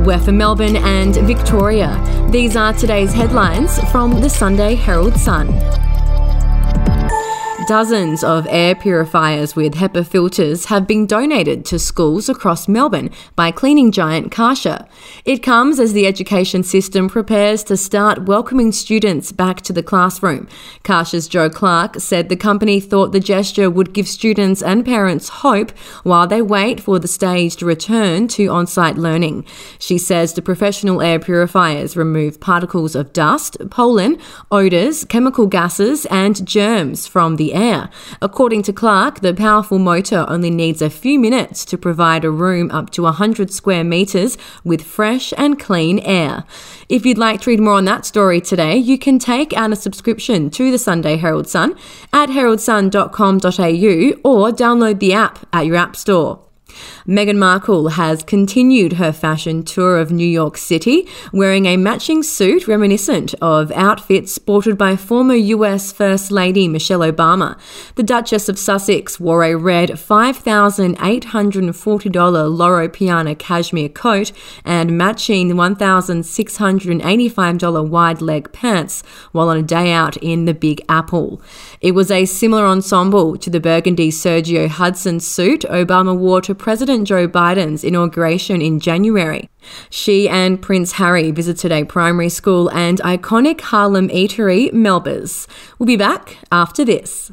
We're for Melbourne and Victoria. These are today's headlines from the Sunday Herald Sun. Dozens of air purifiers with HEPA filters have been donated to schools across Melbourne by cleaning giant Kärcher. It comes as the education system prepares to start welcoming students back to the classroom. Kärcher's Joe Clark said the company thought the gesture would give students and parents hope while they wait for the staged return to on site learning. She says the professional air purifiers remove particles of dust, pollen, odours, chemical gases, and germs from the air. According to Clark, the powerful motor only needs a few minutes to provide a room up to 100 square metres with fresh and clean air. If you'd like to read more on that story today, you can take out a subscription to the Sunday Herald Sun at heraldsun.com.au or download the app at your app store. Meghan Markle has continued her fashion tour of New York City, wearing a matching suit reminiscent of outfits sported by former US First Lady Michelle Obama. The Duchess of Sussex wore a red $5,840 Loro Piana cashmere coat and matching $1,685 wide leg pants while on a day out in the Big Apple. It was a similar ensemble to the burgundy Sergio Hudson suit Obama wore to President President Joe Biden's inauguration in January. She and Prince Harry visited a primary school and iconic Harlem eatery, Melba's. We'll be back after this.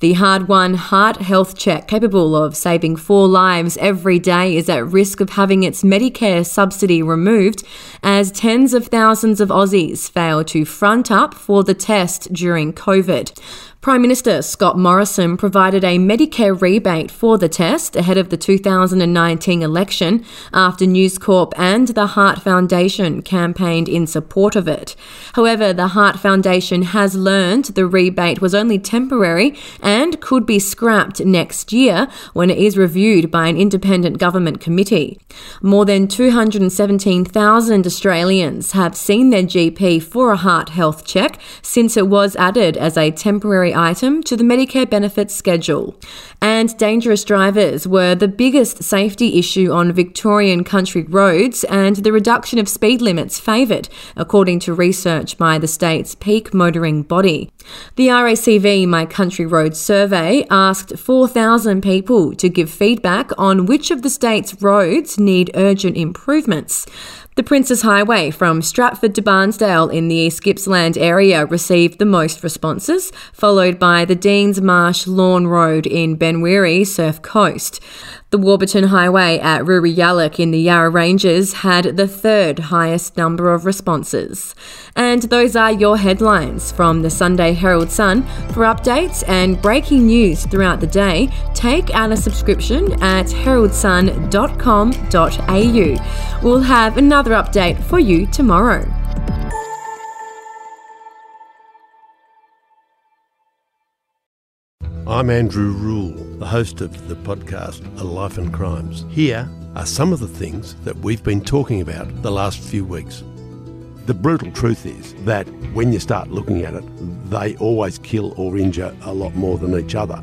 The hard won heart health check, capable of saving four lives every day, is at risk of having its Medicare subsidy removed as tens of thousands of Aussies fail to front up for the test during COVID. Prime Minister Scott Morrison provided a Medicare rebate for the test ahead of the 2019 election after News Corp and the Heart Foundation campaigned in support of it. However, the Heart Foundation has learned the rebate was only temporary and could be scrapped next year when it is reviewed by an independent government committee. More than 217,000 Australians have seen their GP for a heart health check since it was added as a temporary item to the Medicare benefits schedule. And dangerous drivers were the biggest safety issue on Victorian country roads, and the reduction of speed limits favoured, according to research by the state's peak motoring body. The RACV My Country Road survey asked 4,000 people to give feedback on which of the state's roads need urgent improvements. The Princes Highway from Stratford to Bairnsdale in the East Gippsland area received the most responses, followed by the Deans Marsh Lorne Road in Benwerrin, Surf Coast. The Warburton Highway at Woori Yallock in the Yarra Ranges had the third highest number of responses. And those are your headlines from the Sunday Herald Sun. For updates and breaking news throughout the day, take out a subscription at heraldsun.com.au. We'll have another update for you tomorrow. I'm Andrew Rule, the host of the podcast A Life and Crimes. Here are some of the things that we've been talking about the last few weeks. The brutal truth is that when you start looking at it, they always kill or injure a lot more than each other.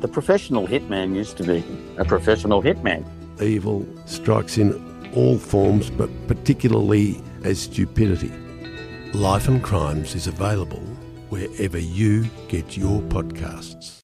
The professional hitman used to be a professional hitman. Evil strikes in all forms, but particularly as stupidity. Life and Crimes is available wherever you get your podcasts.